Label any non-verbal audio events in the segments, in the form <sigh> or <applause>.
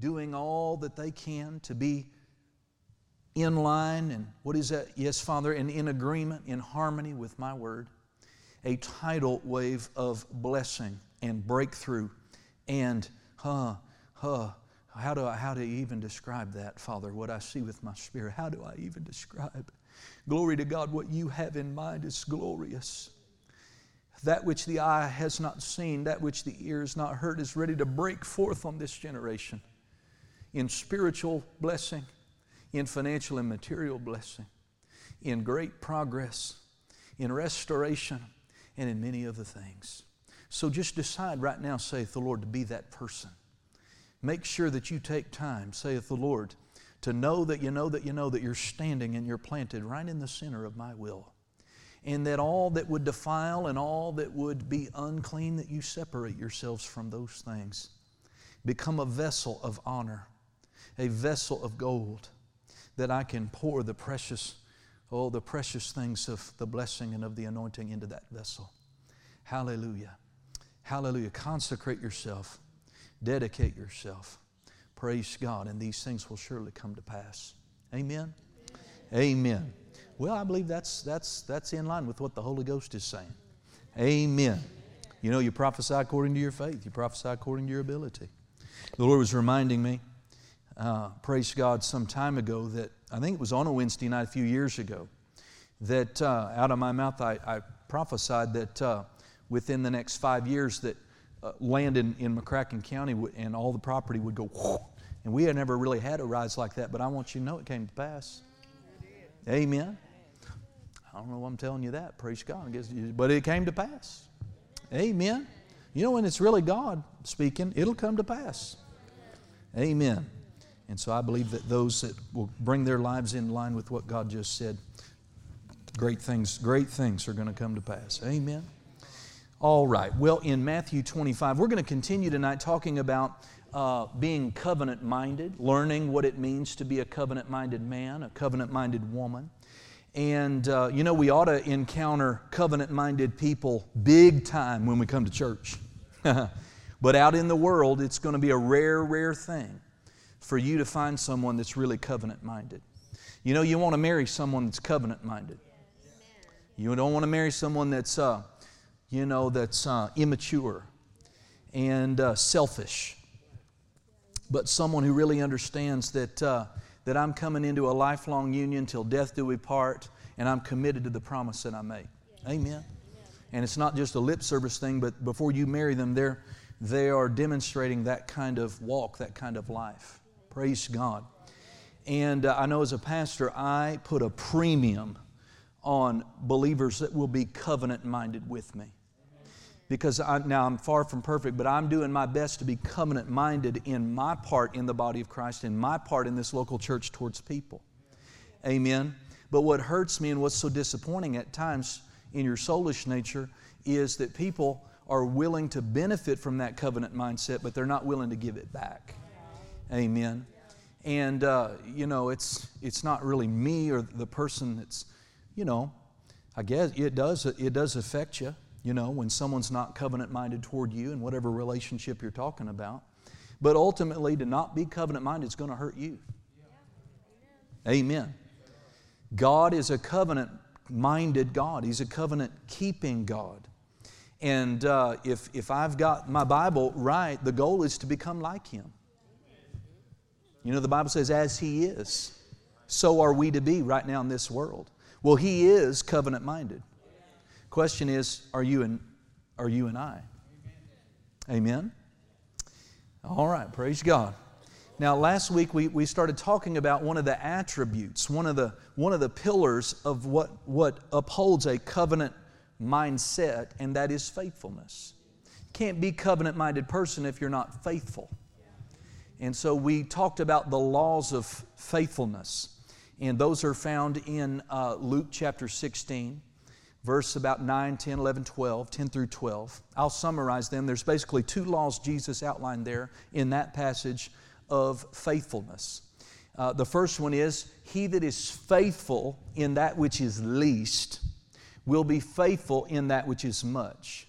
doing all that they can to be in line and what is that? Yes, Father, and in agreement, in harmony with my word. A tidal wave of blessing and breakthrough and, huh, huh, how do I how do I even describe that, Father? What I see with my spirit, how do I even describe? Glory to God, what you have in mind is glorious. That which the eye has not seen, that which the ear has not heard, is ready to break forth on this generation in spiritual blessing, in financial and material blessing, in great progress, in restoration, and in many other things. So just decide right now, saith the Lord, to be that person. Make sure that you take time, saith the Lord, to know that you know that you know that you're standing and you're planted right in the center of my will. And that all that would defile and all that would be unclean, that you separate yourselves from those things. Become a vessel of honor a vessel of gold that I can pour the precious, oh, the precious things of the blessing and of the anointing into that vessel. Hallelujah. Hallelujah. Consecrate yourself, dedicate yourself. Praise God, and these things will surely come to pass. Amen. Amen. Well, I believe that's that's that's in line with what the Holy Ghost is saying. Amen. You know, you prophesy according to your faith. You prophesy according to your ability. The Lord was reminding me uh, praise God, some time ago that I think it was on a Wednesday night a few years ago that uh, out of my mouth I, I prophesied that uh, within the next five years that uh, land in, in McCracken County and all the property would go whoosh, and we had never really had a rise like that, but I want you to know it came to pass. Amen. I don't know why I'm telling you that. Praise God. Guess, but it came to pass. Amen. You know, when it's really God speaking, it'll come to pass. Amen. And so I believe that those that will bring their lives in line with what God just said, great things, great things are going to come to pass. Amen. All right. Well, in Matthew 25, we're going to continue tonight talking about uh, being covenant minded, learning what it means to be a covenant minded man, a covenant minded woman. And, uh, you know, we ought to encounter covenant minded people big time when we come to church. <laughs> but out in the world, it's going to be a rare, rare thing for you to find someone that's really covenant minded. You know, you want to marry someone that's covenant minded. You don't want to marry someone that's, uh, you know, that's uh, immature and uh, selfish, but someone who really understands that, uh, that I'm coming into a lifelong union till death do we part, and I'm committed to the promise that I make. Amen. And it's not just a lip service thing, but before you marry them, they're, they are demonstrating that kind of walk, that kind of life. Praise God. And uh, I know as a pastor, I put a premium on believers that will be covenant minded with me. Because I, now I'm far from perfect, but I'm doing my best to be covenant minded in my part in the body of Christ, in my part in this local church towards people. Amen. But what hurts me and what's so disappointing at times in your soulish nature is that people are willing to benefit from that covenant mindset, but they're not willing to give it back. Amen. And, uh, you know, it's, it's not really me or the person that's, you know, I guess it does, it does affect you, you know, when someone's not covenant minded toward you in whatever relationship you're talking about. But ultimately, to not be covenant minded is going to hurt you. Amen. God is a covenant minded God, He's a covenant keeping God. And uh, if, if I've got my Bible right, the goal is to become like Him. You know, the Bible says, as He is, so are we to be right now in this world. Well, He is covenant minded. Question is, are you and, are you and I? Amen? All right, praise God. Now, last week we, we started talking about one of the attributes, one of the, one of the pillars of what, what upholds a covenant mindset, and that is faithfulness. You can't be covenant minded person if you're not faithful. And so we talked about the laws of faithfulness. And those are found in uh, Luke chapter 16, verse about 9, 10, 11, 12, 10 through 12. I'll summarize them. There's basically two laws Jesus outlined there in that passage of faithfulness. Uh, the first one is He that is faithful in that which is least will be faithful in that which is much.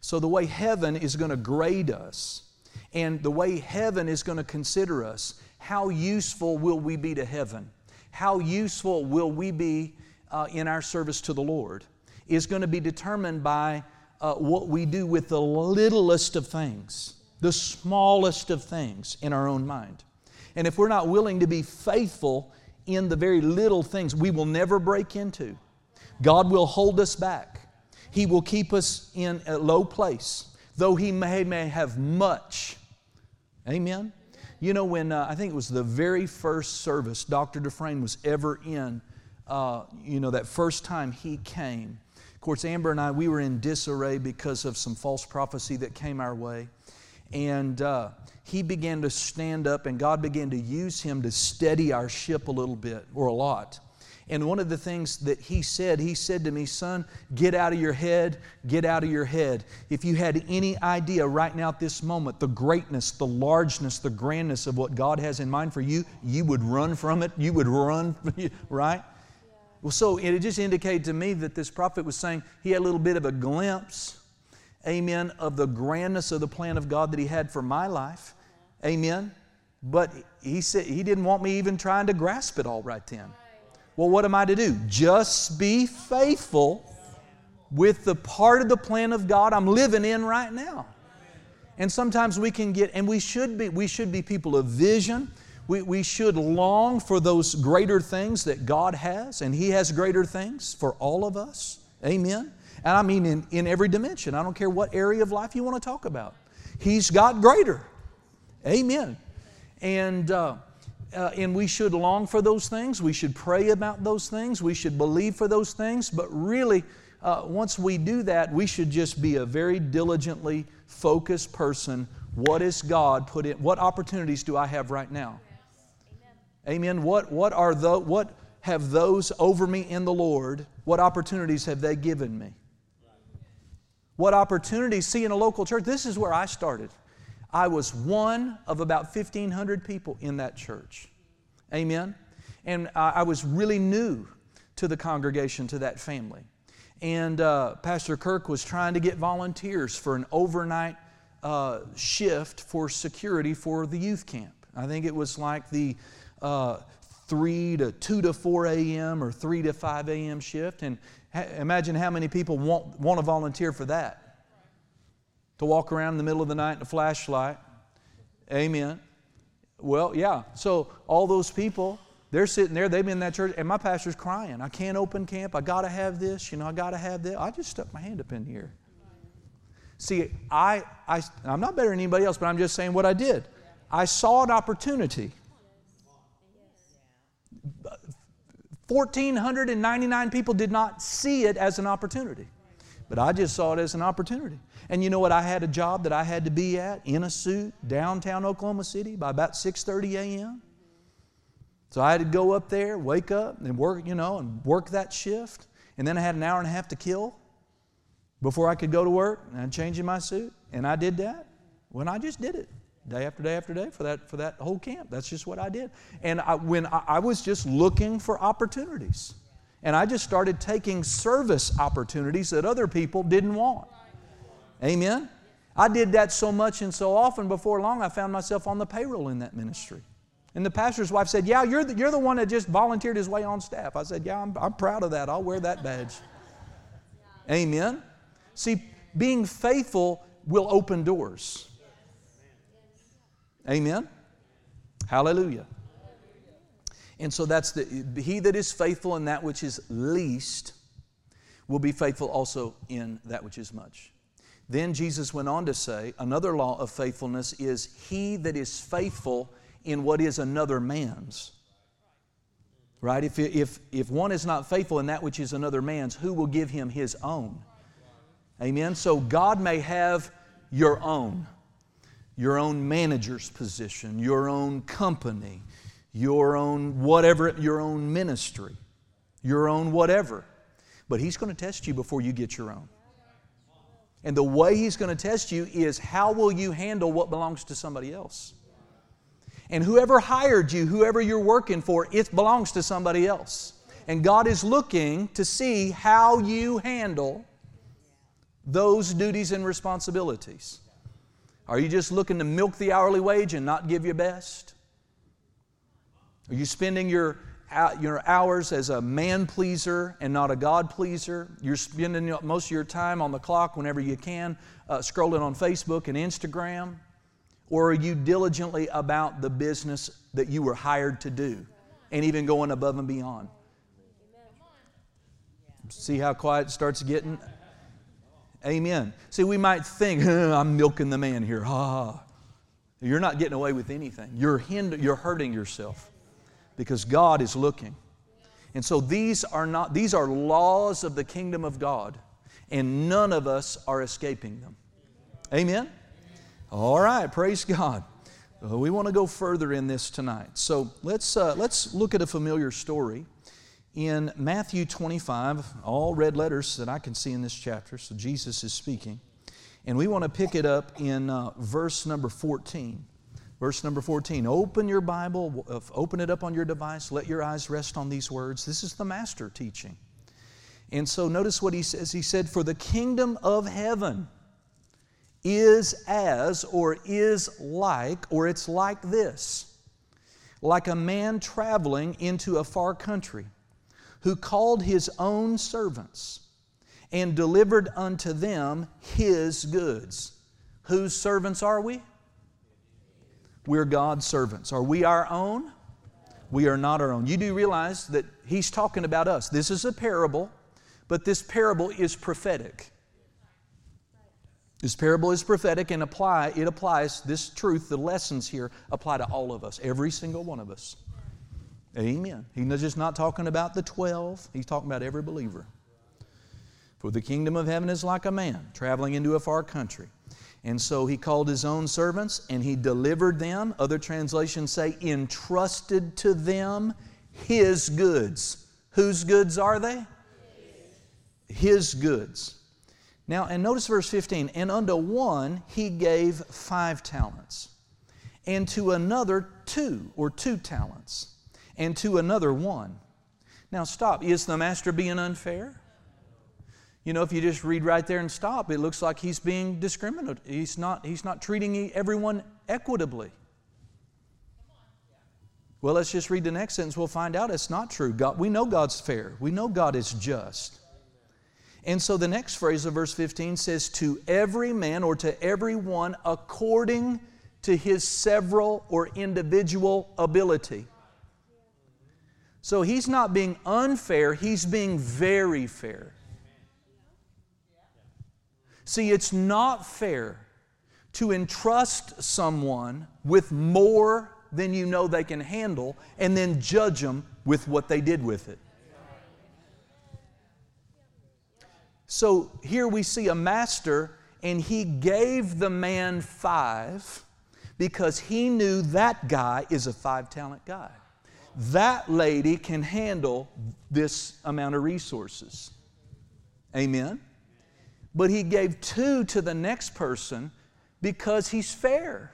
So, the way heaven is going to grade us and the way heaven is going to consider us. How useful will we be to heaven? How useful will we be uh, in our service to the Lord? Is going to be determined by uh, what we do with the littlest of things, the smallest of things in our own mind. And if we're not willing to be faithful in the very little things, we will never break into. God will hold us back. He will keep us in a low place, though He may, may have much. Amen? You know, when uh, I think it was the very first service Dr. Dufresne was ever in, uh, you know, that first time he came. Of course, Amber and I, we were in disarray because of some false prophecy that came our way. And uh, he began to stand up, and God began to use him to steady our ship a little bit, or a lot. And one of the things that he said, he said to me, Son, get out of your head, get out of your head. If you had any idea right now at this moment, the greatness, the largeness, the grandness of what God has in mind for you, you would run from it. You would run, <laughs> right? Well, so it just indicated to me that this prophet was saying he had a little bit of a glimpse, amen, of the grandness of the plan of God that he had for my life, amen. But he said he didn't want me even trying to grasp it all right then. Well, what am I to do? Just be faithful with the part of the plan of God I'm living in right now. And sometimes we can get, and we should be, we should be people of vision. We, we should long for those greater things that God has, and He has greater things for all of us. Amen. And I mean in, in every dimension. I don't care what area of life you want to talk about. He's got greater. Amen. And uh, uh, and we should long for those things. We should pray about those things. We should believe for those things. But really, uh, once we do that, we should just be a very diligently focused person. What is God put in? What opportunities do I have right now? Amen. Amen. What, what are the, what have those over me in the Lord, what opportunities have they given me? What opportunities? See, in a local church, this is where I started. I was one of about 1,500 people in that church. Amen? And I was really new to the congregation, to that family. And uh, Pastor Kirk was trying to get volunteers for an overnight uh, shift for security for the youth camp. I think it was like the uh, 3 to 2 to 4 a.m. or 3 to 5 a.m. shift. And ha- imagine how many people want, want to volunteer for that to walk around in the middle of the night in a flashlight. Amen. Well, yeah. So all those people, they're sitting there, they've been in that church, and my pastor's crying. I can't open camp. I got to have this. You know, I got to have this. I just stuck my hand up in here. See, I, I, I'm not better than anybody else, but I'm just saying what I did. I saw an opportunity. 1,499 people did not see it as an opportunity, but I just saw it as an opportunity. And you know what? I had a job that I had to be at in a suit downtown Oklahoma City by about 6:30 a.m. So I had to go up there, wake up, and work, you know, and work that shift. And then I had an hour and a half to kill before I could go to work. And change in my suit, and I did that. When I just did it, day after day after day for that for that whole camp. That's just what I did. And I, when I, I was just looking for opportunities, and I just started taking service opportunities that other people didn't want. Amen? I did that so much and so often before long, I found myself on the payroll in that ministry. And the pastor's wife said, Yeah, you're the, you're the one that just volunteered his way on staff. I said, Yeah, I'm, I'm proud of that. I'll wear that badge. Amen? See, being faithful will open doors. Amen? Hallelujah. And so that's the, he that is faithful in that which is least will be faithful also in that which is much. Then Jesus went on to say, another law of faithfulness is he that is faithful in what is another man's. Right? If, if, if one is not faithful in that which is another man's, who will give him his own? Amen? So God may have your own, your own manager's position, your own company, your own whatever, your own ministry, your own whatever. But He's going to test you before you get your own. And the way He's going to test you is how will you handle what belongs to somebody else? And whoever hired you, whoever you're working for, it belongs to somebody else. And God is looking to see how you handle those duties and responsibilities. Are you just looking to milk the hourly wage and not give your best? Are you spending your, your hours as a man pleaser and not a God pleaser? You're spending most of your time on the clock whenever you can, uh, scrolling on Facebook and Instagram? Or are you diligently about the business that you were hired to do and even going above and beyond? See how quiet it starts getting? Amen. See, we might think, <laughs> I'm milking the man here. Ha. You're not getting away with anything. You're, hinder, you're hurting yourself because God is looking. And so these are not these are laws of the kingdom of God, and none of us are escaping them. Amen. All right, praise God. Uh, we want to go further in this tonight. So let's uh, let's look at a familiar story in Matthew 25, all red letters that I can see in this chapter. So Jesus is speaking. And we want to pick it up in uh, verse number 14. Verse number 14. Open your Bible, uh, open it up on your device, let your eyes rest on these words. This is the Master teaching. And so notice what he says. He said, For the kingdom of heaven is as, or is like, or it's like this like a man traveling into a far country who called his own servants and delivered unto them his goods. Whose servants are we? We're God's servants. Are we our own? We are not our own. You do realize that he's talking about us. This is a parable, but this parable is prophetic. This parable is prophetic and apply, it applies, this truth, the lessons here apply to all of us, every single one of us. Amen. He's just not talking about the 12, he's talking about every believer. For the kingdom of heaven is like a man traveling into a far country. And so he called his own servants and he delivered them. Other translations say, entrusted to them his goods. Whose goods are they? His goods. Now, and notice verse 15 and unto one he gave five talents, and to another two, or two talents and to another one. Now, stop. Is the master being unfair? You know, if you just read right there and stop, it looks like he's being discriminatory. He's not, he's not treating everyone equitably. Well, let's just read the next sentence. We'll find out it's not true. God, we know God's fair, we know God is just. And so the next phrase of verse 15 says, To every man or to every one according to his several or individual ability. So he's not being unfair, he's being very fair. See, it's not fair to entrust someone with more than you know they can handle and then judge them with what they did with it. So here we see a master, and he gave the man five because he knew that guy is a five talent guy that lady can handle this amount of resources. Amen? But he gave two to the next person because he's fair,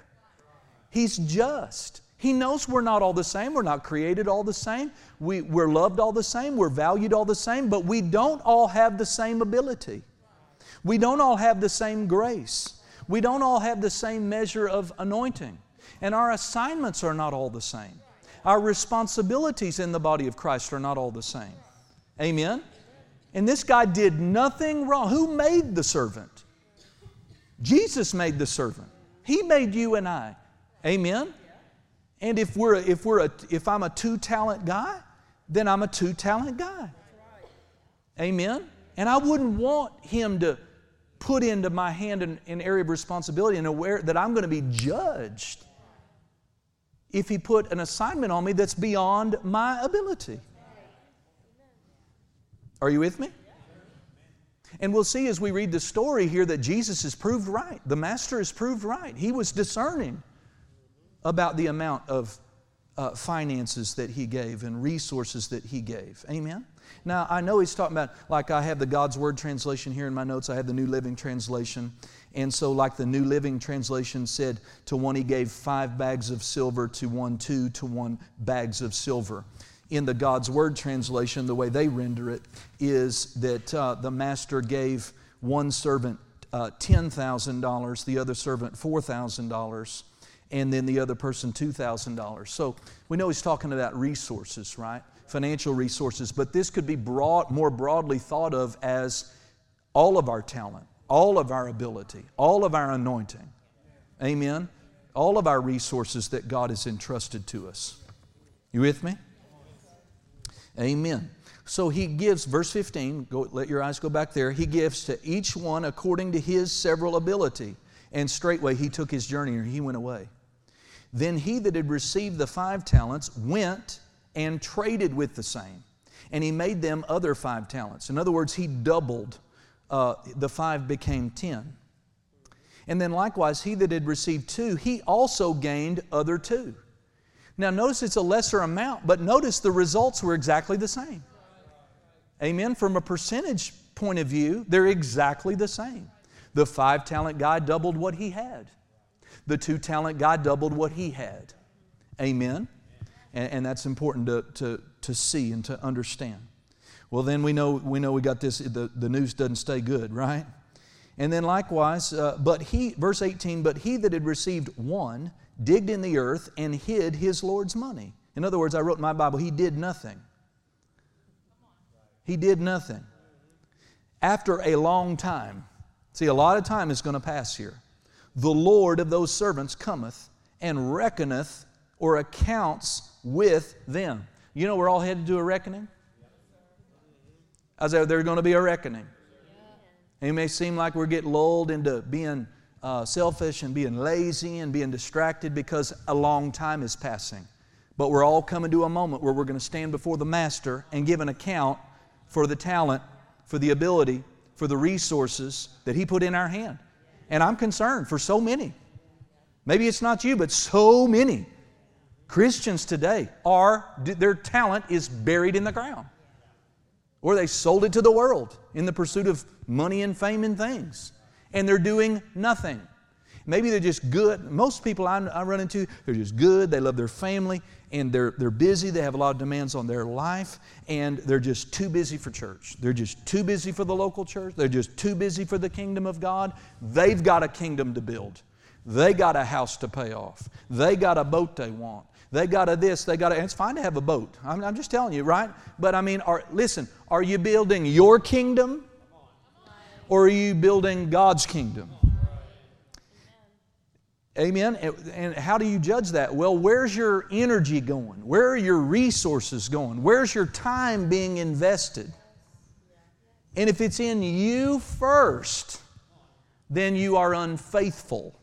he's just. He knows we're not all the same. We're not created all the same. We, we're loved all the same. We're valued all the same. But we don't all have the same ability. We don't all have the same grace. We don't all have the same measure of anointing. And our assignments are not all the same. Our responsibilities in the body of Christ are not all the same. Amen? And this guy did nothing wrong. Who made the servant? Jesus made the servant. He made you and I. Amen? And if, we're, if, we're a, if I'm a two talent guy, then I'm a two talent guy. Amen? And I wouldn't want him to put into my hand an, an area of responsibility and aware that I'm going to be judged if He put an assignment on me that's beyond my ability. Are you with me? And we'll see as we read the story here that Jesus is proved right. The Master is proved right. He was discerning about the amount of uh, finances that He gave and resources that He gave. Amen? Now, I know He's talking about, like I have the God's Word translation here in my notes, I have the New Living Translation. And so, like the New Living Translation said, to one he gave five bags of silver, to one two, to one bags of silver. In the God's Word translation, the way they render it is that uh, the master gave one servant uh, $10,000, the other servant $4,000, and then the other person $2,000. So we know he's talking about resources, right? Financial resources, but this could be broad, more broadly thought of as all of our talent, all of our ability, all of our anointing. Amen? All of our resources that God has entrusted to us. You with me? Amen. So he gives, verse 15, go, let your eyes go back there. He gives to each one according to his several ability. And straightway he took his journey and he went away. Then he that had received the five talents went and traded with the same. And he made them other five talents. In other words, he doubled. Uh, the five became ten. And then likewise, he that had received two, he also gained other two. Now, notice it's a lesser amount, but notice the results were exactly the same. Amen. From a percentage point of view, they're exactly the same. The five talent guy doubled what he had, the two talent guy doubled what he had. Amen. And, and that's important to, to, to see and to understand. Well, then we know we, know we got this, the, the news doesn't stay good, right? And then likewise, uh, but he, verse 18, but he that had received one digged in the earth and hid his Lord's money. In other words, I wrote in my Bible, he did nothing. He did nothing. After a long time, see, a lot of time is going to pass here. The Lord of those servants cometh and reckoneth or accounts with them. You know, we're all headed to a reckoning. I said, there's going to be a reckoning. It may seem like we're getting lulled into being uh, selfish and being lazy and being distracted because a long time is passing. But we're all coming to a moment where we're going to stand before the Master and give an account for the talent, for the ability, for the resources that He put in our hand. And I'm concerned for so many. Maybe it's not you, but so many Christians today are, their talent is buried in the ground. Or they sold it to the world in the pursuit of money and fame and things. And they're doing nothing. Maybe they're just good. Most people I, I run into, they're just good. They love their family and they're, they're busy. They have a lot of demands on their life, and they're just too busy for church. They're just too busy for the local church. They're just too busy for the kingdom of God. They've got a kingdom to build. They got a house to pay off. They got a boat they want. They got a this, they got a, it's fine to have a boat. I'm, I'm just telling you, right? But I mean, are, listen, are you building your kingdom or are you building God's kingdom? Amen. And how do you judge that? Well, where's your energy going? Where are your resources going? Where's your time being invested? And if it's in you first, then you are unfaithful.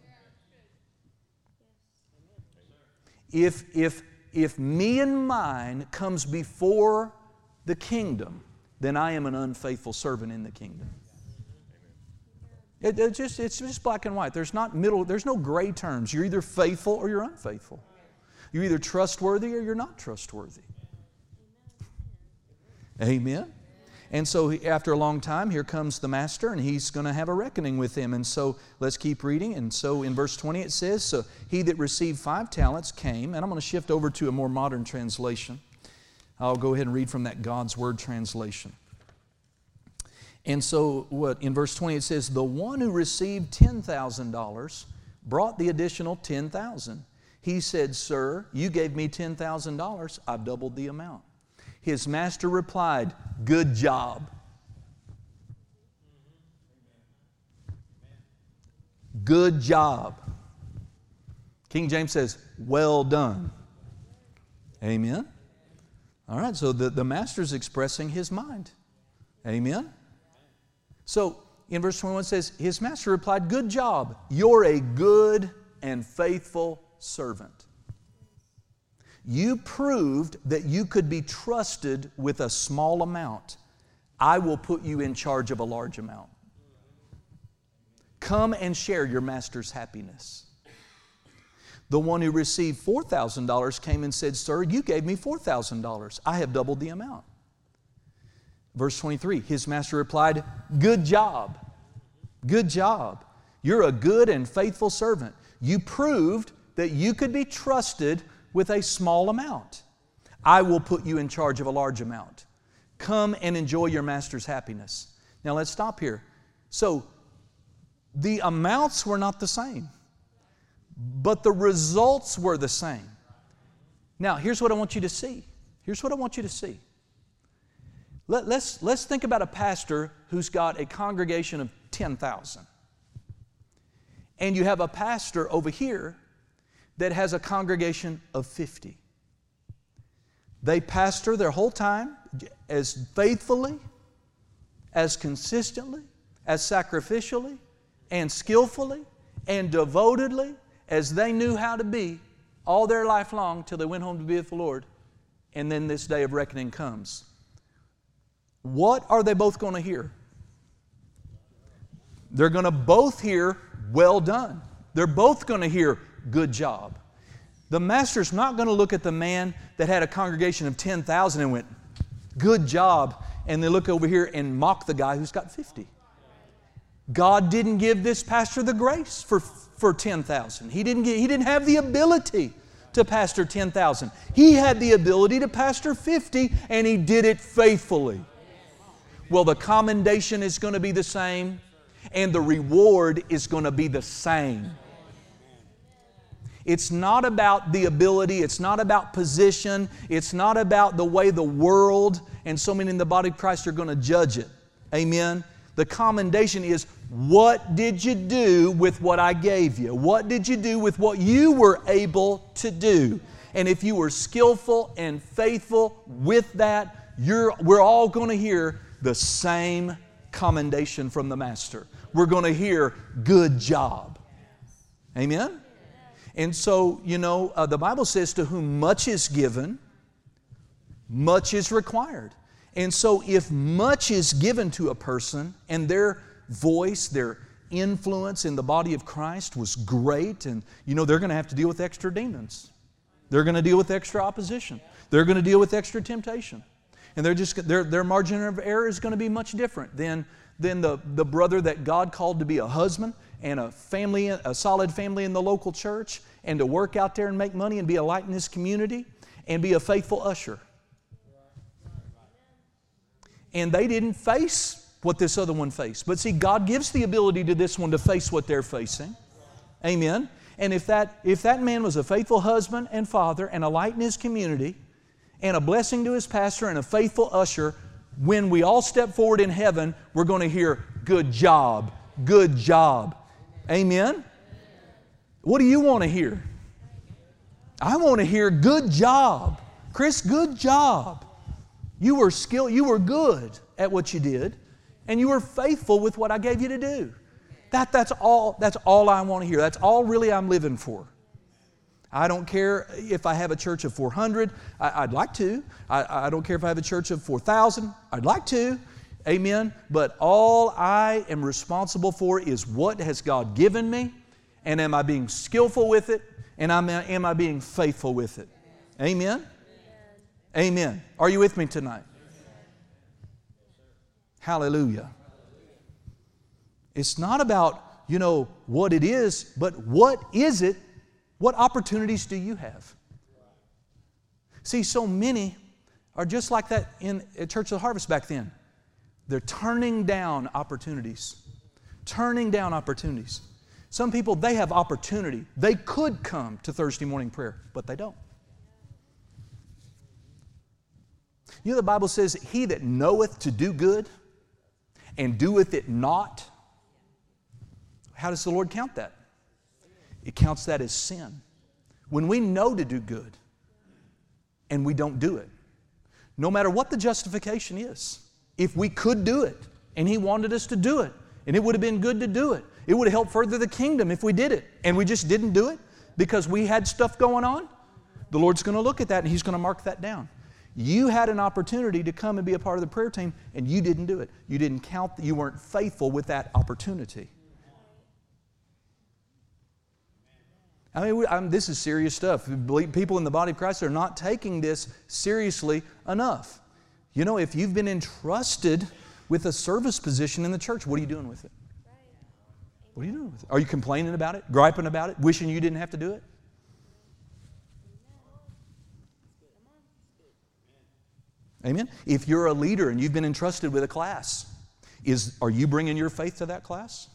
If, if, if me and mine comes before the kingdom, then I am an unfaithful servant in the kingdom. It, it just, it's just black and white. There's not middle, there's no gray terms. You're either faithful or you're unfaithful. You're either trustworthy or you're not trustworthy. Amen. And so, after a long time, here comes the master, and he's going to have a reckoning with him. And so, let's keep reading. And so, in verse 20, it says So he that received five talents came, and I'm going to shift over to a more modern translation. I'll go ahead and read from that God's Word translation. And so, what in verse 20 it says, the one who received $10,000 brought the additional 10,000. He said, Sir, you gave me $10,000, I've doubled the amount. His master replied, Good job. Good job. King James says, Well done. Amen. All right, so the, the master's expressing his mind. Amen. So in verse 21 says, His master replied, Good job. You're a good and faithful servant. You proved that you could be trusted with a small amount. I will put you in charge of a large amount. Come and share your master's happiness. The one who received $4,000 came and said, Sir, you gave me $4,000. I have doubled the amount. Verse 23 His master replied, Good job. Good job. You're a good and faithful servant. You proved that you could be trusted with a small amount. I will put you in charge of a large amount. Come and enjoy your master's happiness. Now let's stop here. So, The amounts were not the same, but the results were the same. Now, here's what I want you to see. Here's what I want you to see. Let, let's, let's think about a pastor who's got a congregation of 10,000. And you have a pastor over here that has a congregation of 50. They pastor their whole time as faithfully, as consistently, as sacrificially, and skillfully, and devotedly as they knew how to be all their life long till they went home to be with the Lord. And then this day of reckoning comes. What are they both going to hear? They're going to both hear, well done. They're both going to hear, good job. The master's not going to look at the man that had a congregation of 10,000 and went, good job. And they look over here and mock the guy who's got 50. God didn't give this pastor the grace for, for 10,000. He didn't, get, he didn't have the ability to pastor 10,000. He had the ability to pastor 50, and he did it faithfully. Well, the commendation is going to be the same, and the reward is going to be the same. It's not about the ability, it's not about position, it's not about the way the world and so many in the body of Christ are going to judge it. Amen. The commendation is what did you do with what I gave you? What did you do with what you were able to do? And if you were skillful and faithful with that, you're, we're all going to hear the same commendation from the Master. We're going to hear, good job. Amen? And so, you know, uh, the Bible says, to whom much is given, much is required. And so, if much is given to a person and their voice, their influence in the body of Christ was great, and you know, they're going to have to deal with extra demons. They're going to deal with extra opposition. They're going to deal with extra temptation. And they're just, their, their margin of error is going to be much different than, than the, the brother that God called to be a husband and a family, a solid family in the local church, and to work out there and make money and be a light in his community and be a faithful usher and they didn't face what this other one faced. But see, God gives the ability to this one to face what they're facing. Amen. And if that, if that man was a faithful husband and father and a light in his community and a blessing to his pastor and a faithful usher, when we all step forward in heaven, we're going to hear, Good job, good job. Amen. What do you want to hear? I want to hear, Good job. Chris, good job. You were skilled, you were good at what you did, and you were faithful with what I gave you to do. That, that's, all, that's all I want to hear. That's all really I'm living for. I don't care if I have a church of 400, I, would like to. I, I don't care if I have a church of 4,000, I'd like to. Amen. But all I am responsible for is what has God given me, and am I being skillful with it, and am, I being faithful with it? Amen. Amen. Are you with me tonight? Hallelujah. It's not about, you know, what it is, but what is it? What opportunities do you have? See, so many are just like that in Church of the Harvest back then. They're turning down opportunities. Turning down opportunities. Some people, they have opportunity. They could come to Thursday morning prayer, but they don't. You know, the Bible says, He that knoweth to do good and doeth it not. How does the Lord count that? It counts that as sin. When we know to do good and we don't do it, no matter what the justification is, if we could do it and He wanted us to do it, and it would have been good to do it, it would have helped further the kingdom if we did it, and we just didn't do it because we had stuff going on, the Lord's going to look at that and He's going to mark that down. You had an opportunity to come and be a part of the prayer team, and you didn't do it. You didn't count, you weren't faithful with that opportunity. I mean, I this is serious stuff. People in the body of Christ are not taking this seriously enough. You know, if you've been entrusted with a service position in the church, what are you doing with it? What are you doing with it? Are you complaining about it, griping about it, wishing you didn't have to do it? Amen? If you're a leader and you've been entrusted with a class, is, are you bringing your faith to that class?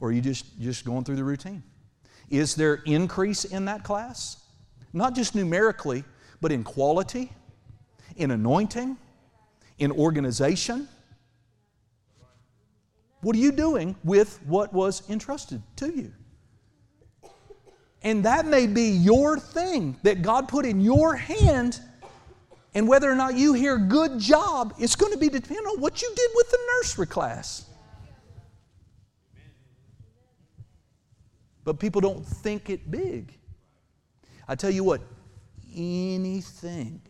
Or are you just, just going through the routine? Is there increase in that class? Not just numerically, but in quality, in anointing, in organization. What are you doing with what was entrusted to you? And that may be your thing that God put in your hand. And whether or not you hear good job, it's going to be dependent on what you did with the nursery class. But people don't think it big. I tell you what, anything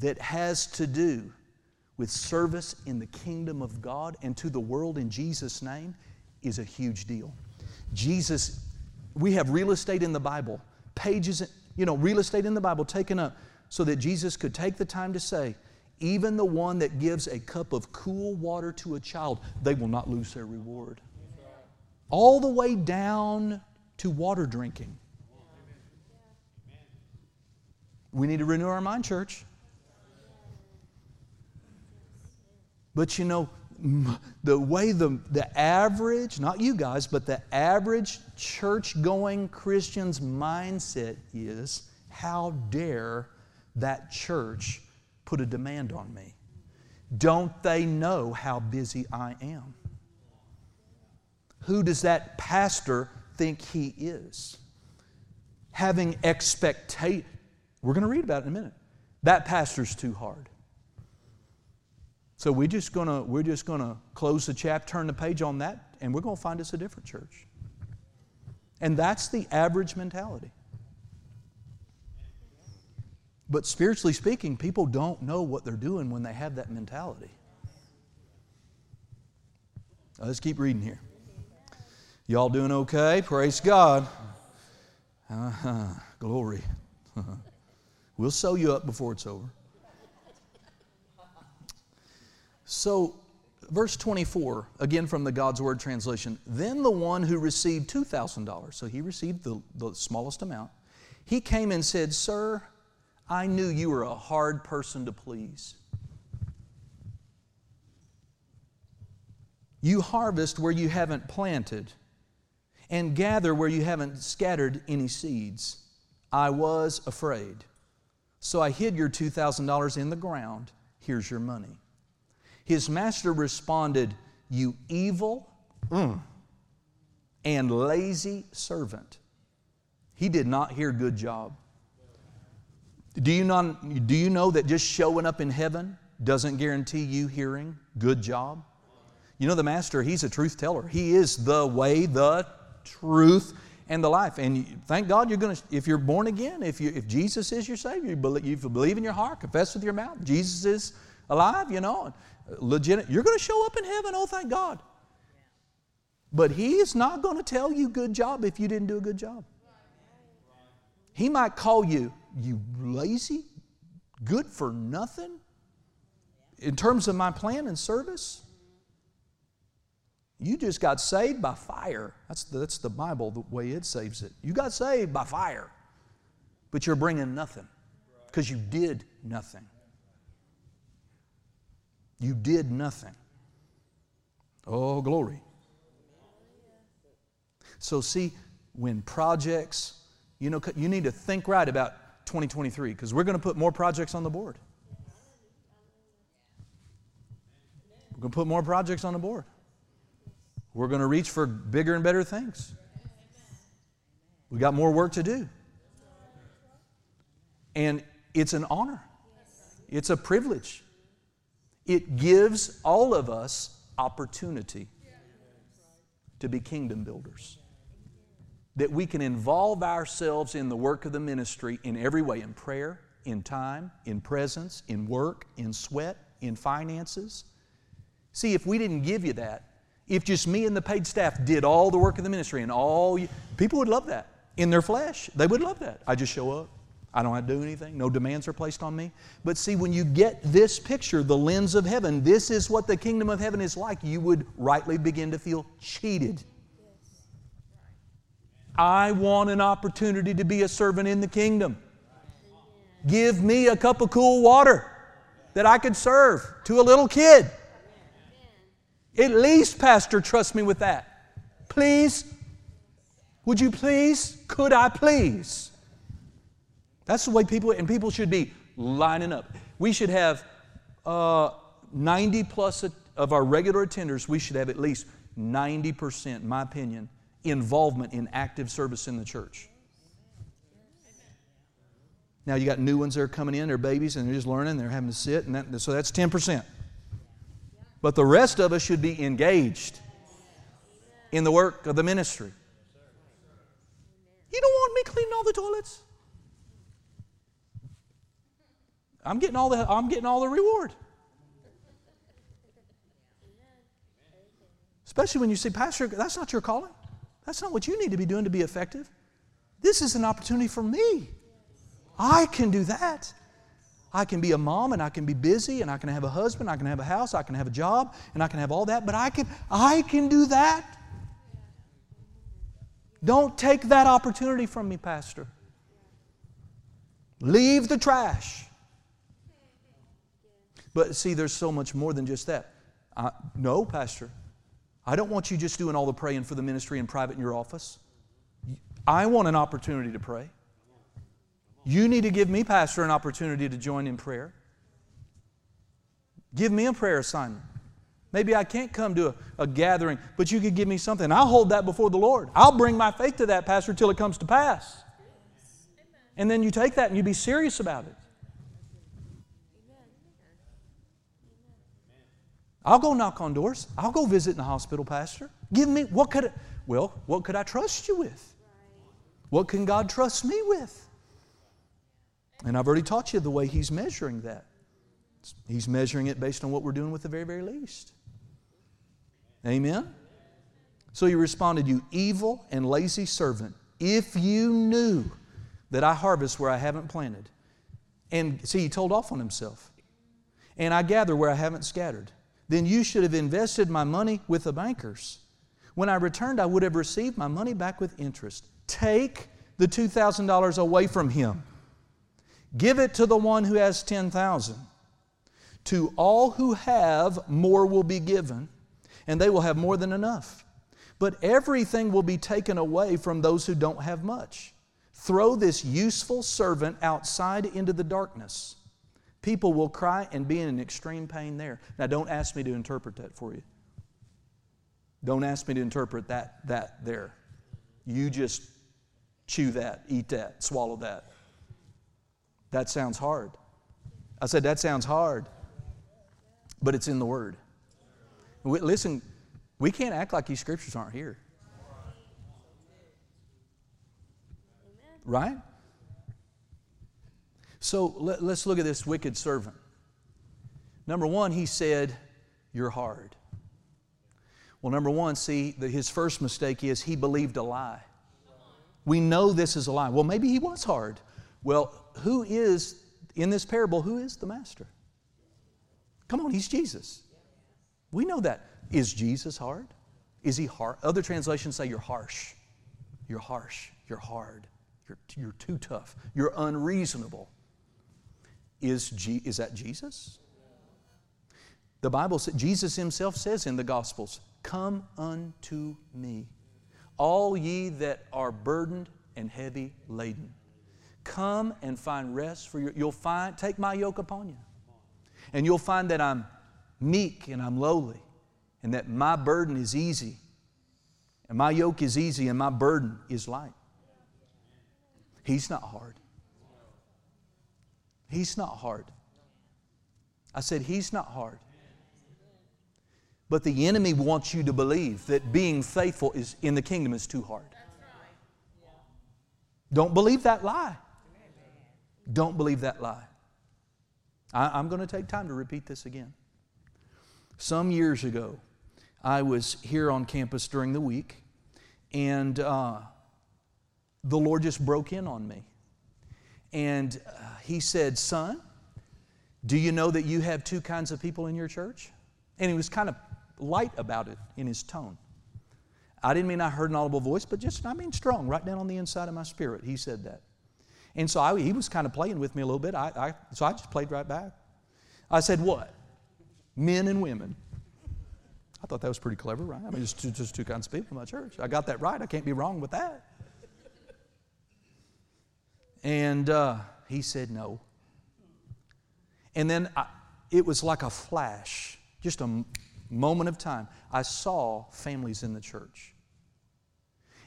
that has to do with service in the kingdom of God and to the world in Jesus' name is a huge deal. Jesus we have real estate in the Bible, pages, you know, real estate in the Bible taken up so that Jesus could take the time to say, even the one that gives a cup of cool water to a child, they will not lose their reward. All the way down to water drinking. We need to renew our mind, church. But you know, the way the, the average, not you guys, but the average church going Christian's mindset is how dare that church put a demand on me? Don't they know how busy I am? Who does that pastor think he is? Having expectation. We're going to read about it in a minute. That pastor's too hard. So we're just gonna we're just gonna close the chapter, turn the page on that, and we're gonna find us a different church. And that's the average mentality. But spiritually speaking, people don't know what they're doing when they have that mentality. let's keep reading here. Y'all doing okay? Praise God. Uh-huh. Glory. <laughs> we'll sew you up before it's over. So, verse 24, again from the God's Word translation, then the one who received $2,000, so he received the, the smallest amount, he came and said, Sir, I knew you were a hard person to please. You harvest where you haven't planted and gather where you haven't scattered any seeds. I was afraid. So I hid your $2,000 in the ground. Here's your money. His master responded, You evil mm, and lazy servant. He did not hear good job. Do you, not, do you know that just showing up in heaven doesn't guarantee you hearing good job? You know, the Master, He's a truth teller. He is the way, the truth, and the life. And thank God you're going to, if you're born again, if, you, if Jesus is your Savior, you believe, you believe in your heart, confess with your mouth, Jesus is alive, you know, legit, you're going to show up in heaven, oh, thank God. But He is not going to tell you good job if you didn't do a good job. He might call you, you lazy, good for nothing. In terms of my plan and service, you just got saved by fire. That's the, that's the Bible, the way it saves it. You got saved by fire, but you're bringing nothing because you did nothing. You did nothing. Oh, glory. So, see, when projects, you know, you need to think right about 2023 because we're going to put more projects on the board. We're going to put more projects on the board. We're going to reach for bigger and better things. We got more work to do. And it's an honor. It's a privilege it gives all of us opportunity to be kingdom builders. That we can involve ourselves in the work of the ministry in every way in prayer, in time, in presence, in work, in sweat, in finances. See, if we didn't give you that, if just me and the paid staff did all the work of the ministry and all you, people would love that. In their flesh, they would love that. I just show up, I don't have to do anything. No demands are placed on me. But see, when you get this picture, the lens of heaven, this is what the kingdom of heaven is like, you would rightly begin to feel cheated. I want an opportunity to be a servant in the kingdom. Give me a cup of cool water that I could serve to a little kid. At least, Pastor, trust me with that. Please? Would you please? Could I please? That's the way people, and people should be lining up. We should have uh, 90 plus of our regular attenders, we should have at least 90%, my opinion, involvement in active service in the church. Now you got new ones that are coming in, they're babies and they're just learning, they're having to sit, and that, so that's 10%. But the rest of us should be engaged in the work of the ministry. You don't want me cleaning all the toilets? I'm getting all the, I'm getting all the reward. Especially when you say, Pastor, that's not your calling. That's not what you need to be doing to be effective. This is an opportunity for me. I can do that. I can be a mom and I can be busy and I can have a husband, I can have a house, I can have a job, and I can have all that, but I can I can do that. Don't take that opportunity from me, Pastor. Leave the trash. But see, there's so much more than just that. Uh, no, Pastor. I don't want you just doing all the praying for the ministry in private in your office. I want an opportunity to pray. You need to give me, Pastor, an opportunity to join in prayer. Give me a prayer assignment. Maybe I can't come to a, a, gathering, but you could give me something. I'll hold that before the Lord. I'll bring my faith to that, Pastor, till it comes to pass. And then you take that and you be serious about it. I'll go knock on doors. I'll go visit in the hospital, Pastor. Give me, what could, well, what could I trust you with? What can God trust me with? And I've already taught you the way He's measuring that. He's measuring it based on what we're doing with the very, very least. Amen? So he responded, You evil and lazy servant, if you knew that I harvest where I haven't planted. And see, he told off on himself. And I gather where I haven't scattered. Then you should have invested my money with the bankers. When I returned, I would have received my money back with interest. Take the $2,000 away from him. Give it to the one who has 10,000. To all who have, more will be given, and they will have more than enough. But everything will be taken away from those who don't have much. Throw this useful servant outside into the darkness. People will cry and be in extreme pain there. Now, don't ask me to interpret that for you. Don't ask me to interpret that, that there. You just chew that, eat that, swallow that. That sounds hard. I said, that sounds hard, but it's in the Word. We, listen, we can't act like these scriptures aren't here. Right? So let, us look at this wicked servant. Number one, he said, You're hard. Well, number one, see, the, his first mistake is he believed a lie. We know this is a lie. Well, maybe he was hard. Well, who is, in this parable, who is the master? Come on, he's Jesus. We know that. Is Jesus hard? Is he hard? Other translations say you're harsh. You're harsh. You're hard. You're, you're too tough. You're unreasonable. Is, G, is that Jesus? The Bible says, Jesus himself says in the Gospels, Come unto me, all ye that are burdened and heavy laden. Come and find rest for your, you'll find, take my yoke upon you. And you'll find that I'm meek and I'm lowly, and that my burden is easy. And my yoke is easy and my burden is light. He's not hard. He's not hard. I said, He's not hard. But the enemy wants you to believe that being faithful is, in the kingdom is too hard. Don't believe that lie. Don't believe that lie. I, am going to take time to repeat this again. Some years ago, I was here on campus during the week, and uh, the Lord just broke in on me. And uh, He said, Son, do you know that you have two kinds of people in your church? And he was kind of light about it in his tone. I didn't mean I heard an audible voice, but just, I mean, strong, right down on the inside of my spirit. He said that. And so I, he was kind of playing with me a little bit. I, I, so I just played right back. I said, What? Men and women. I thought that was pretty clever, right? I mean, just, just two kinds of people in my church. I got that right. I can't be wrong with that. And uh, he said no. And then I, it was like a flash, just a moment of time. I saw families in the church.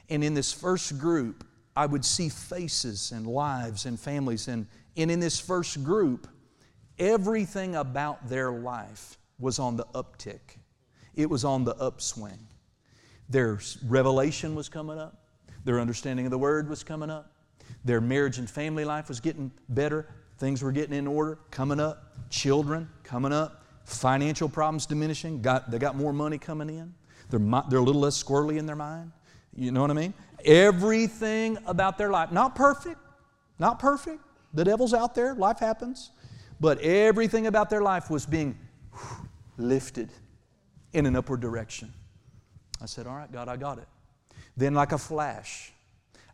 And in this first group, I would see faces and lives and families. And, and in this first group, everything about their life was on the uptick, it was on the upswing. Their revelation was coming up, their understanding of the word was coming up, their marriage and family life was getting better, things were getting in order, coming up, children coming up, financial problems diminishing, got, they got more money coming in, they're, they're a little less squirrely in their mind. You know what I mean? Everything about their life, not perfect, not perfect. The devil's out there, life happens. But everything about their life was being lifted in an upward direction. I said, All right, God, I got it. Then, like a flash,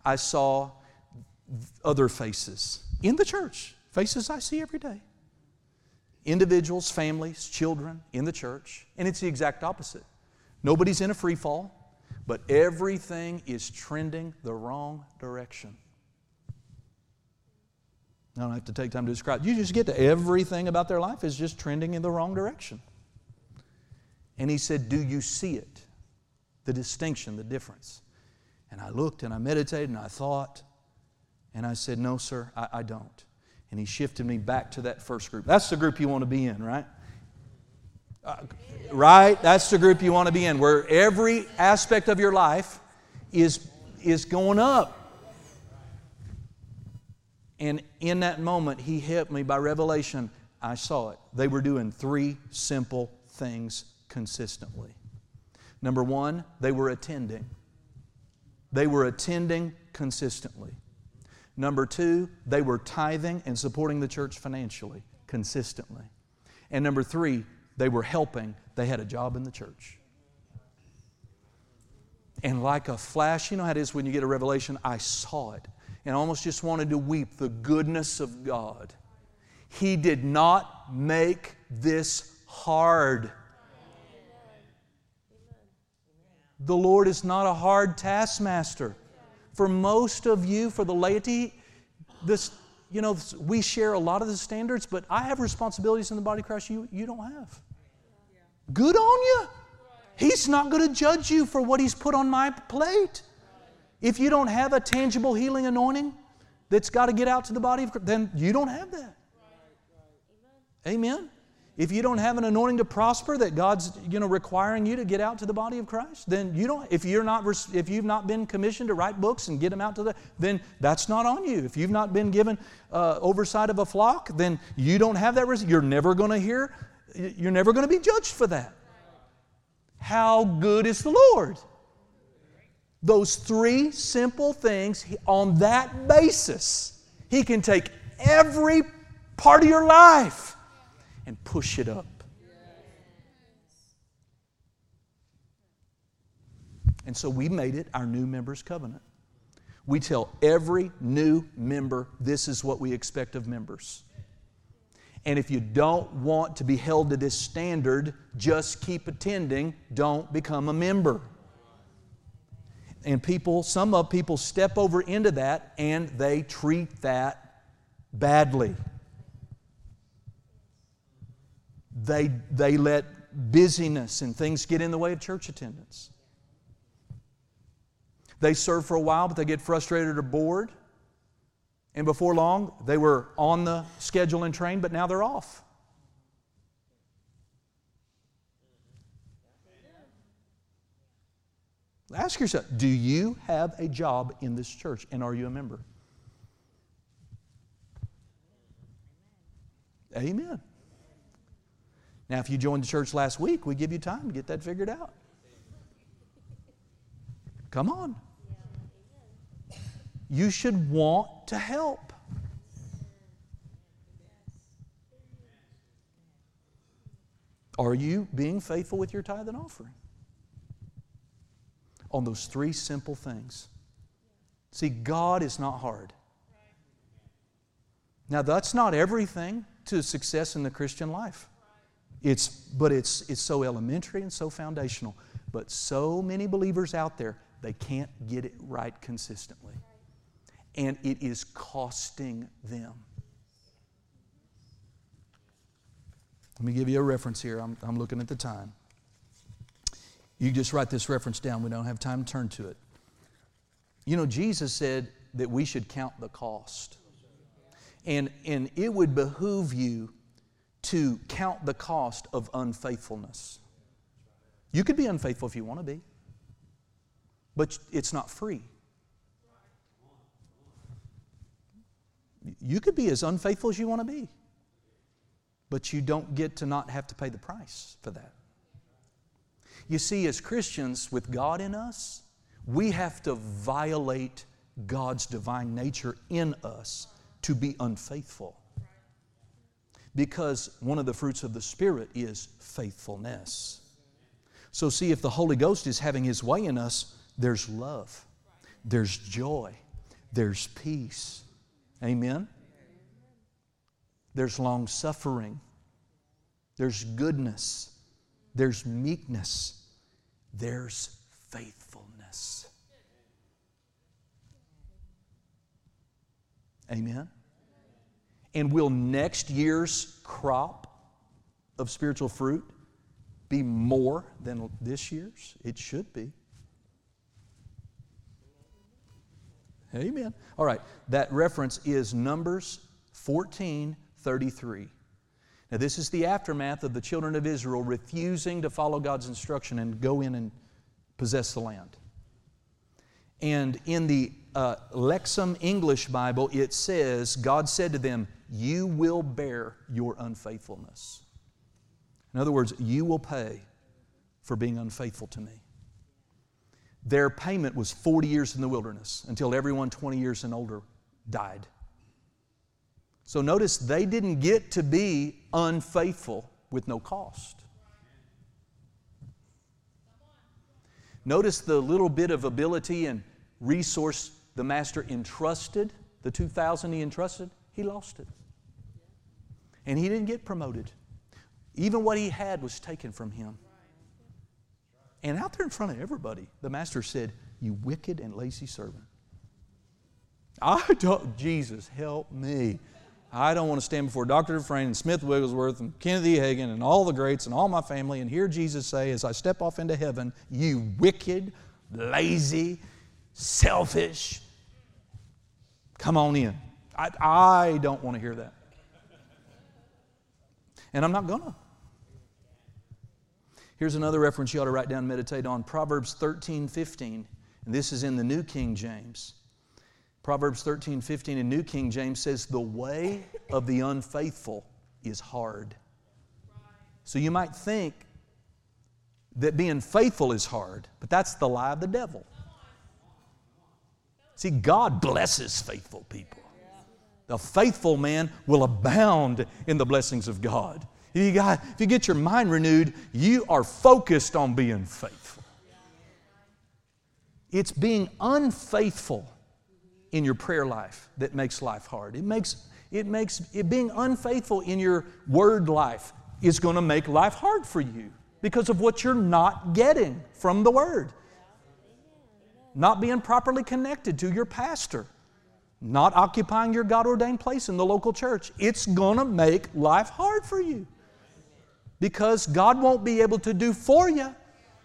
I saw other faces in the church, faces I see every day. Individuals, families, children in the church, and it's the exact opposite. Nobody's in a free fall but everything is trending the wrong direction. I don't have to take time to describe. You just get to everything about their life is just trending in the wrong direction. And he said, Do you see it? The distinction, the difference. And I looked and I meditated and I thought, and I said, No, sir, I, I don't. And he shifted me back to that first group. That's the group you want to be in, right? Uh, right? That's the group you want to be in, where every aspect of your life is, is going up. And in that moment, he helped me by revelation. I saw it. They were doing three simple things consistently. Number one, they were attending. They were attending consistently. Number two, they were tithing and supporting the church financially consistently. And number three, they were helping, they had a job in the church. And like a flash, you know how it is when you get a revelation? I saw it and almost just wanted to weep the goodness of God. He did not make this hard. The Lord is not a hard taskmaster. For most of you, for the laity, this, you know, we share a lot of the standards, but I have responsibilities in the body of Christ you, you don't have. Good on you. He's not going to judge you for what He's put on my plate. If you don't have a tangible healing anointing that's got to get out to the body of Christ, then you don't have that. Amen. If you don't have an anointing to prosper that God's you know requiring you to get out to the body of Christ, then you don't. If you're not if you've not been commissioned to write books and get them out to the, then that's not on you. If you've not been given uh, oversight of a flock, then you don't have that. You're never going to hear you're never going to be judged for that. How good is the Lord? Those three simple things, on that basis, He can take every part of your life and push it up. And so we made it our new members' covenant. We tell every new member this is what we expect of members. And if you don't want to be held to this standard, just keep attending, don't become a member. And people, some of people step over into that and they treat that badly. They, they let busyness and things get in the way of church attendance. They serve for a while, but they get frustrated or bored. And before long, they were on the schedule and train, but now they're off. Ask yourself do you have a job in this church and are you a member? Amen. Now, if you joined the church last week, we give you time to get that figured out. Come on you should want to help. Are you being faithful with your tithe and offering? On those three simple things. See, God is not hard. Now, that's not everything to success in the Christian life. It's, but it's, it's so elementary and so foundational. But so many believers out there, they can't get it right consistently. And it is costing them. Let me give you a reference here. I'm, I'm looking at the time. You just write this reference down. We don't have time to turn to it. You know, Jesus said that we should count the cost. And, and it would behoove you to count the cost of unfaithfulness. You could be unfaithful if you want to be, but it's not free. You could be as unfaithful as you want to be, but you don't get to not have to pay the price for that. You see, as Christians with God in us, we have to violate God's divine nature in us to be unfaithful. Because one of the fruits of the Spirit is faithfulness. So, see, if the Holy Ghost is having His way in us, there's love, there's joy, there's peace. Amen? There's long suffering, there's goodness, there's meekness, there's faithfulness. Amen? And will next year's crop of spiritual fruit be more than this year's? It should be. Amen. All right, that reference is Numbers 14 33. Now, this is the aftermath of the children of Israel refusing to follow God's instruction and go in and possess the land. And in the uh, Lexham English Bible, it says, God said to them, You will bear your unfaithfulness. In other words, you will pay for being unfaithful to me. Their payment was 40 years in the wilderness until everyone 20 years and older died. So notice they didn't get to be unfaithful with no cost. Notice the little bit of ability and resource the master entrusted, the 2,000 he entrusted, he lost it. And he didn't get promoted. Even what he had was taken from him. And out there in front of everybody, the master said, You wicked and lazy servant. I <laughs> don't, Jesus, help me. I don't want to stand before Dr. Dufresne and Smith Wigglesworth and Kenneth E. Hagin and all the greats and all my family and hear Jesus say, as I step off into heaven, You wicked, lazy, selfish, come on in. I, I don't want to hear that. And I'm not going to. Here's another reference you ought to write down and meditate on Proverbs 13 15. And this is in the New King James. Proverbs 13 15 in New King James says, The way of the unfaithful is hard. So you might think that being faithful is hard, but that's the lie of the devil. See, God blesses faithful people. The faithful man will abound in the blessings of God. If you, got, if you get your mind renewed, you are focused on being faithful. It's being unfaithful in your prayer life that makes life hard. It makes, it makes it being unfaithful in your word life is going to make life hard for you because of what you're not getting from the word. Not being properly connected to your pastor, not occupying your God ordained place in the local church. It's going to make life hard for you because God won't be able to do for you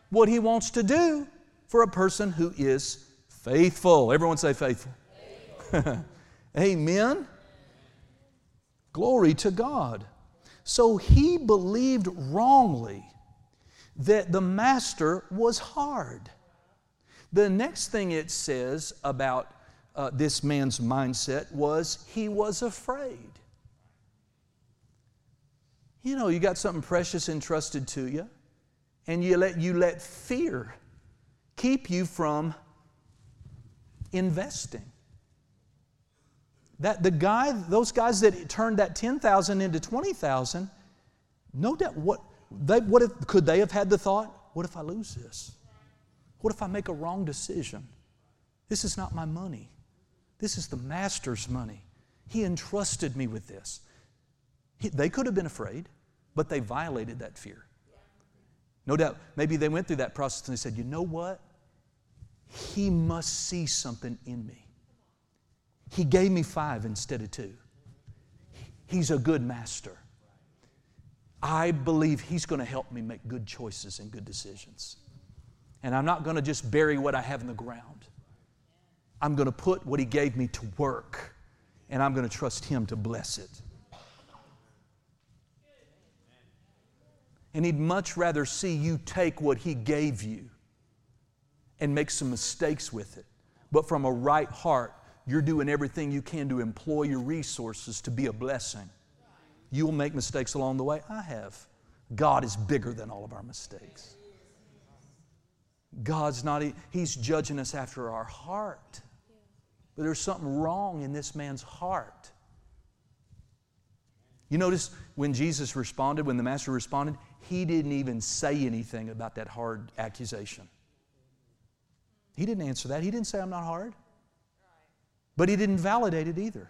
what He wants to do for a person who is faithful. Everyone say faithful. faithful. <laughs> Amen. Glory to God. So he believed wrongly that the master was hard. The next thing it says about uh, this man's mindset was he was afraid. You know, you got something precious entrusted to you, and you let, you let fear keep you from investing. That the guy, those guys that turned that 10,000 into 20,000, no doubt, what, they, what if, could they have had the thought, what if I lose this? What if I make a wrong decision? This is not my money. This is the master's money. He entrusted me with this. He, they could have been afraid. but they violated that fear. No doubt, maybe they went through that process and they said, you know what? He must see something in me. He gave me five instead of two. He's a good master. I believe He's going to help me make good choices and good decisions. And I'm not going to just bury what I have in the ground. I'm going to put what He gave me to work, and I'm going to trust Him to bless it. And He'd much rather see you take what He gave you and make some mistakes with it. But from a right heart, you're doing everything you can to employ your resources to be a blessing. You'll make mistakes along the way. I have. God is bigger than all of our mistakes. God's not, He's judging us after our heart. But there's something wrong in this man's heart. You notice when Jesus responded, when the Master responded, he didn't even say anything about that hard accusation. He didn't answer that. He didn't say, I'm not hard. But he didn't validate it either.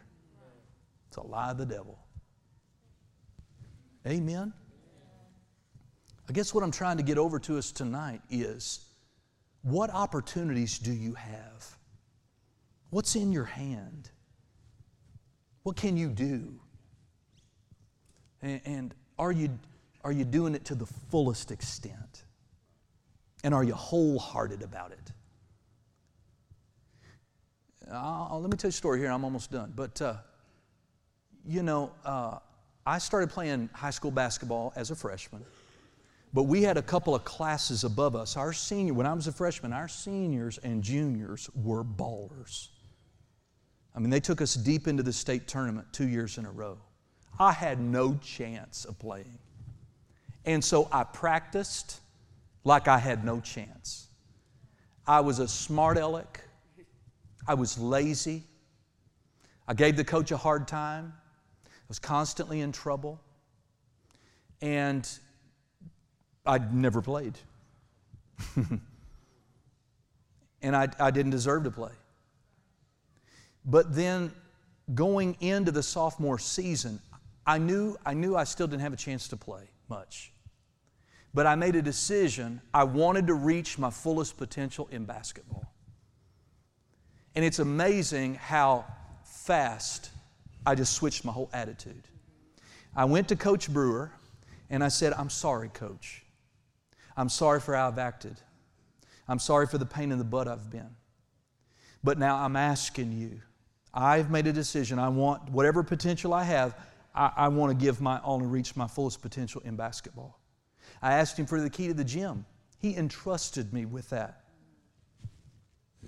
It's a lie of the devil. Amen. I guess what I'm trying to get over to us tonight is what opportunities do you have? What's in your hand? What can you do? And, and are, you, are you doing it to the fullest extent? And are you wholehearted about it? I'll, let me tell you a story here, I'm almost done. But, uh, you know, uh, I started playing high school basketball as a freshman, but we had a couple of classes above us. Our senior, when I was a freshman, our seniors and juniors were ballers. I mean, they took us deep into the state tournament two years in a row. I had no chance of playing. And so I practiced like I had no chance. I was a smart aleck. I was lazy. I gave the coach a hard time. I was constantly in trouble. And I never played. <laughs> and I, I didn't deserve to play. But then going into the sophomore season, I knew, I knew I still didn't have a chance to play much. But I made a decision. I wanted to reach my fullest potential in basketball. And it's amazing how fast I just switched my whole attitude. I went to Coach Brewer and I said, I'm sorry, Coach. I'm sorry for how I've acted. I'm sorry for the pain in the butt I've been. But now I'm asking you, I've made a decision. I want whatever potential I have, I, I want to give my all and reach my fullest potential in basketball. I asked him for the key to the gym. He entrusted me with that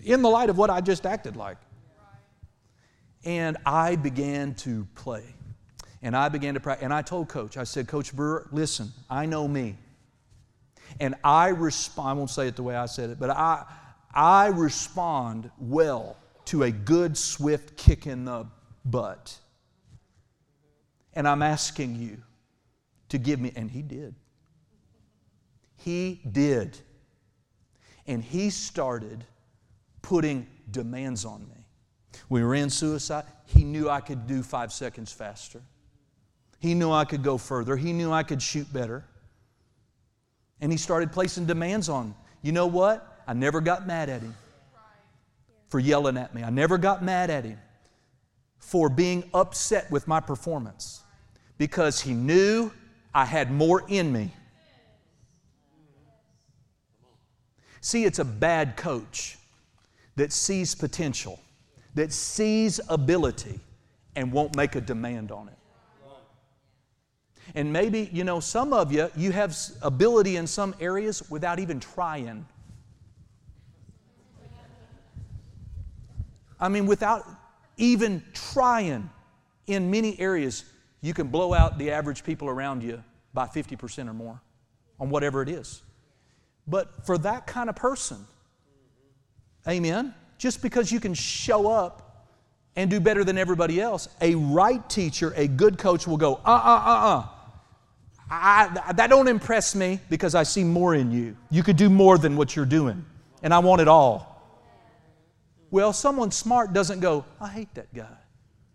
in the light of what I just acted like. And I began to play. And I began to practice. And I told Coach, I said, Coach Brewer, listen, I know me. And I respond, I won't say it the way I said it, but I, I respond well to a good, swift kick in the butt. And I'm asking you to give me, and he did. He did. And he started putting demands on me. We ran suicide, he knew I could do five seconds faster. He knew I could go further. He knew I could shoot better. And he started placing demands on. You know what? I never got mad at him for yelling at me. I never got mad at him for being upset with my performance because he knew I had more in me. See, it's a bad coach that sees potential, that sees ability, and won't make a demand on it. And maybe, you know, some of you, you have ability in some areas without even trying. I mean, without even trying in many areas, you can blow out the average people around you by 50% or more on whatever it is. But for that kind of person, Amen. Just because you can show up and do better than everybody else, a right teacher, a good coach will go, uh uh uh uh. I, that don't impress me because I see more in you. You could do more than what you're doing, and I want it all. Well, someone smart doesn't go, I hate that guy.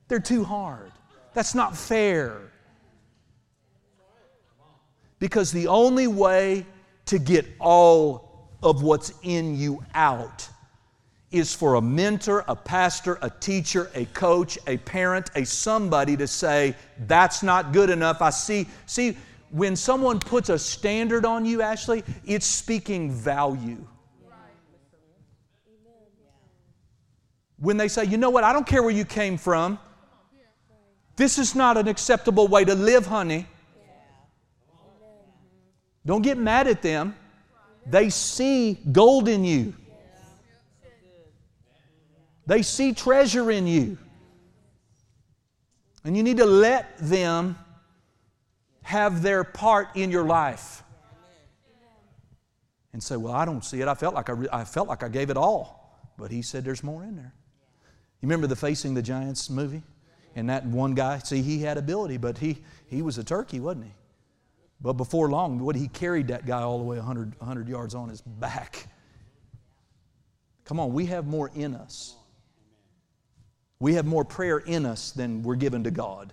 They're too hard. That's not fair. Because the only way to get all of what's in you out is for a mentor, a pastor, a teacher, a coach, a parent, a somebody to say, that's not good enough. I see, see, when someone puts a standard on you, Ashley, it's speaking value. When they say, you know what, I don't care where you came from. This is not an acceptable way to live, honey. Don't get mad at them. They see gold in you. They see treasure in you. And you need to let them have their part in your life. And say, Well, I don't see it. I felt like I, re- I felt like I gave it all. But he said there's more in there. You remember the Facing the Giants movie? And that one guy, see, he had ability, but he, he was a turkey, wasn't he? But before long, what he carried that guy all the way 100, 100 yards on his back. Come on, we have more in us. We have more prayer in us than we're given to God.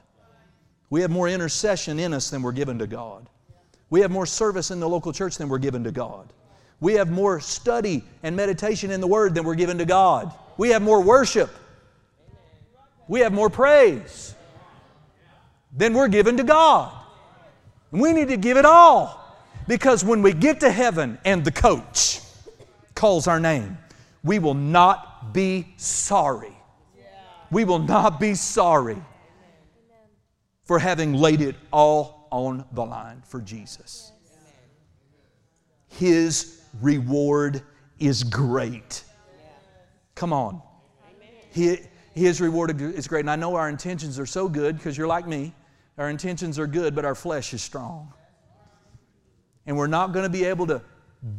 We have more intercession in us than we're given to God. We have more service in the local church than we're given to God. We have more study and meditation in the Word than we're given to God. We have more worship. We have more praise than we're given to God. And we need to give it all. Because when we get to heaven and the coach calls our name, we will not be sorry we will not be sorry for having laid it all on the line for Jesus. His reward is great. Come on. His reward is great. And I know our intentions are so good because you're like me. Our intentions are good, but our flesh is strong. And we're not going to be able to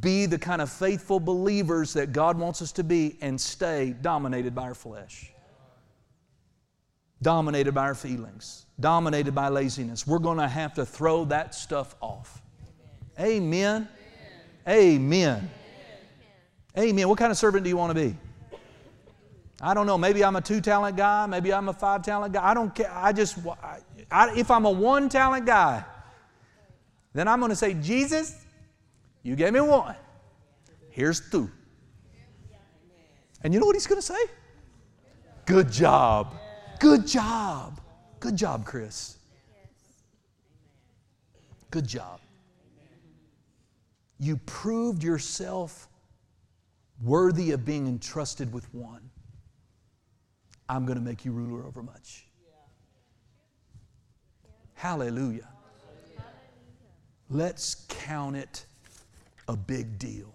be the kind of faithful believers that God wants us to be and stay dominated by our flesh dominated by our feelings, dominated by laziness. We're going to have to throw that stuff off. Amen. Amen. Amen. What kind of servant do you want to be? I don't know. Maybe I'm a two talent guy. Maybe I'm a five talent guy. I don't care. I just, I, if I'm a one talent guy, then I'm going to say, Jesus, you gave me one. Here's two. And you know what he's going to say? Good job. Good job. Good job, Chris. Good job. You proved yourself worthy of being entrusted with one. I'm going to make you ruler over much. Hallelujah. Let's count it a big deal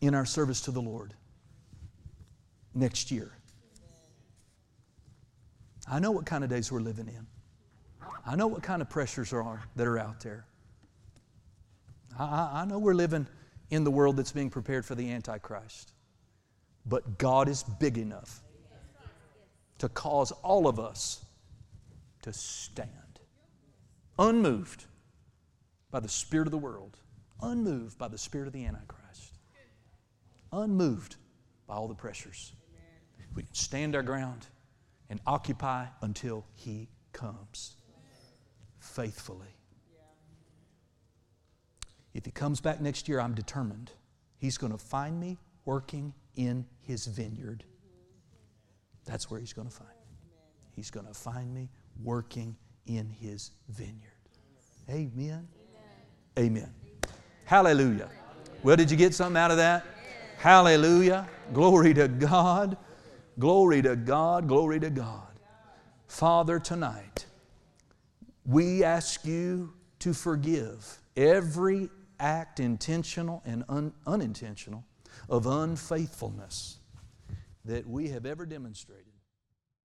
in our service to the Lord next year. I know what kind of days we're living in. I know what kind of pressures are that are out there. I, I know we're living in the world that's being prepared for the Antichrist. But God is big enough to cause all of us to stand unmoved by the spirit of the world, unmoved by the spirit of the Antichrist, unmoved by all the pressures. We can stand our ground and occupy until He comes faithfully. If He comes back next year, I'm determined He's going to find me working in His vineyard. That's where He's going to find me. He's going to find me working in His vineyard. Amen. Amen. Hallelujah. Well, did you get something out of that? Hallelujah. Glory to God. Glory to God, glory to God. Father, tonight, we ask you to forgive every act, intentional and un- unintentional, of unfaithfulness that we have ever demonstrated.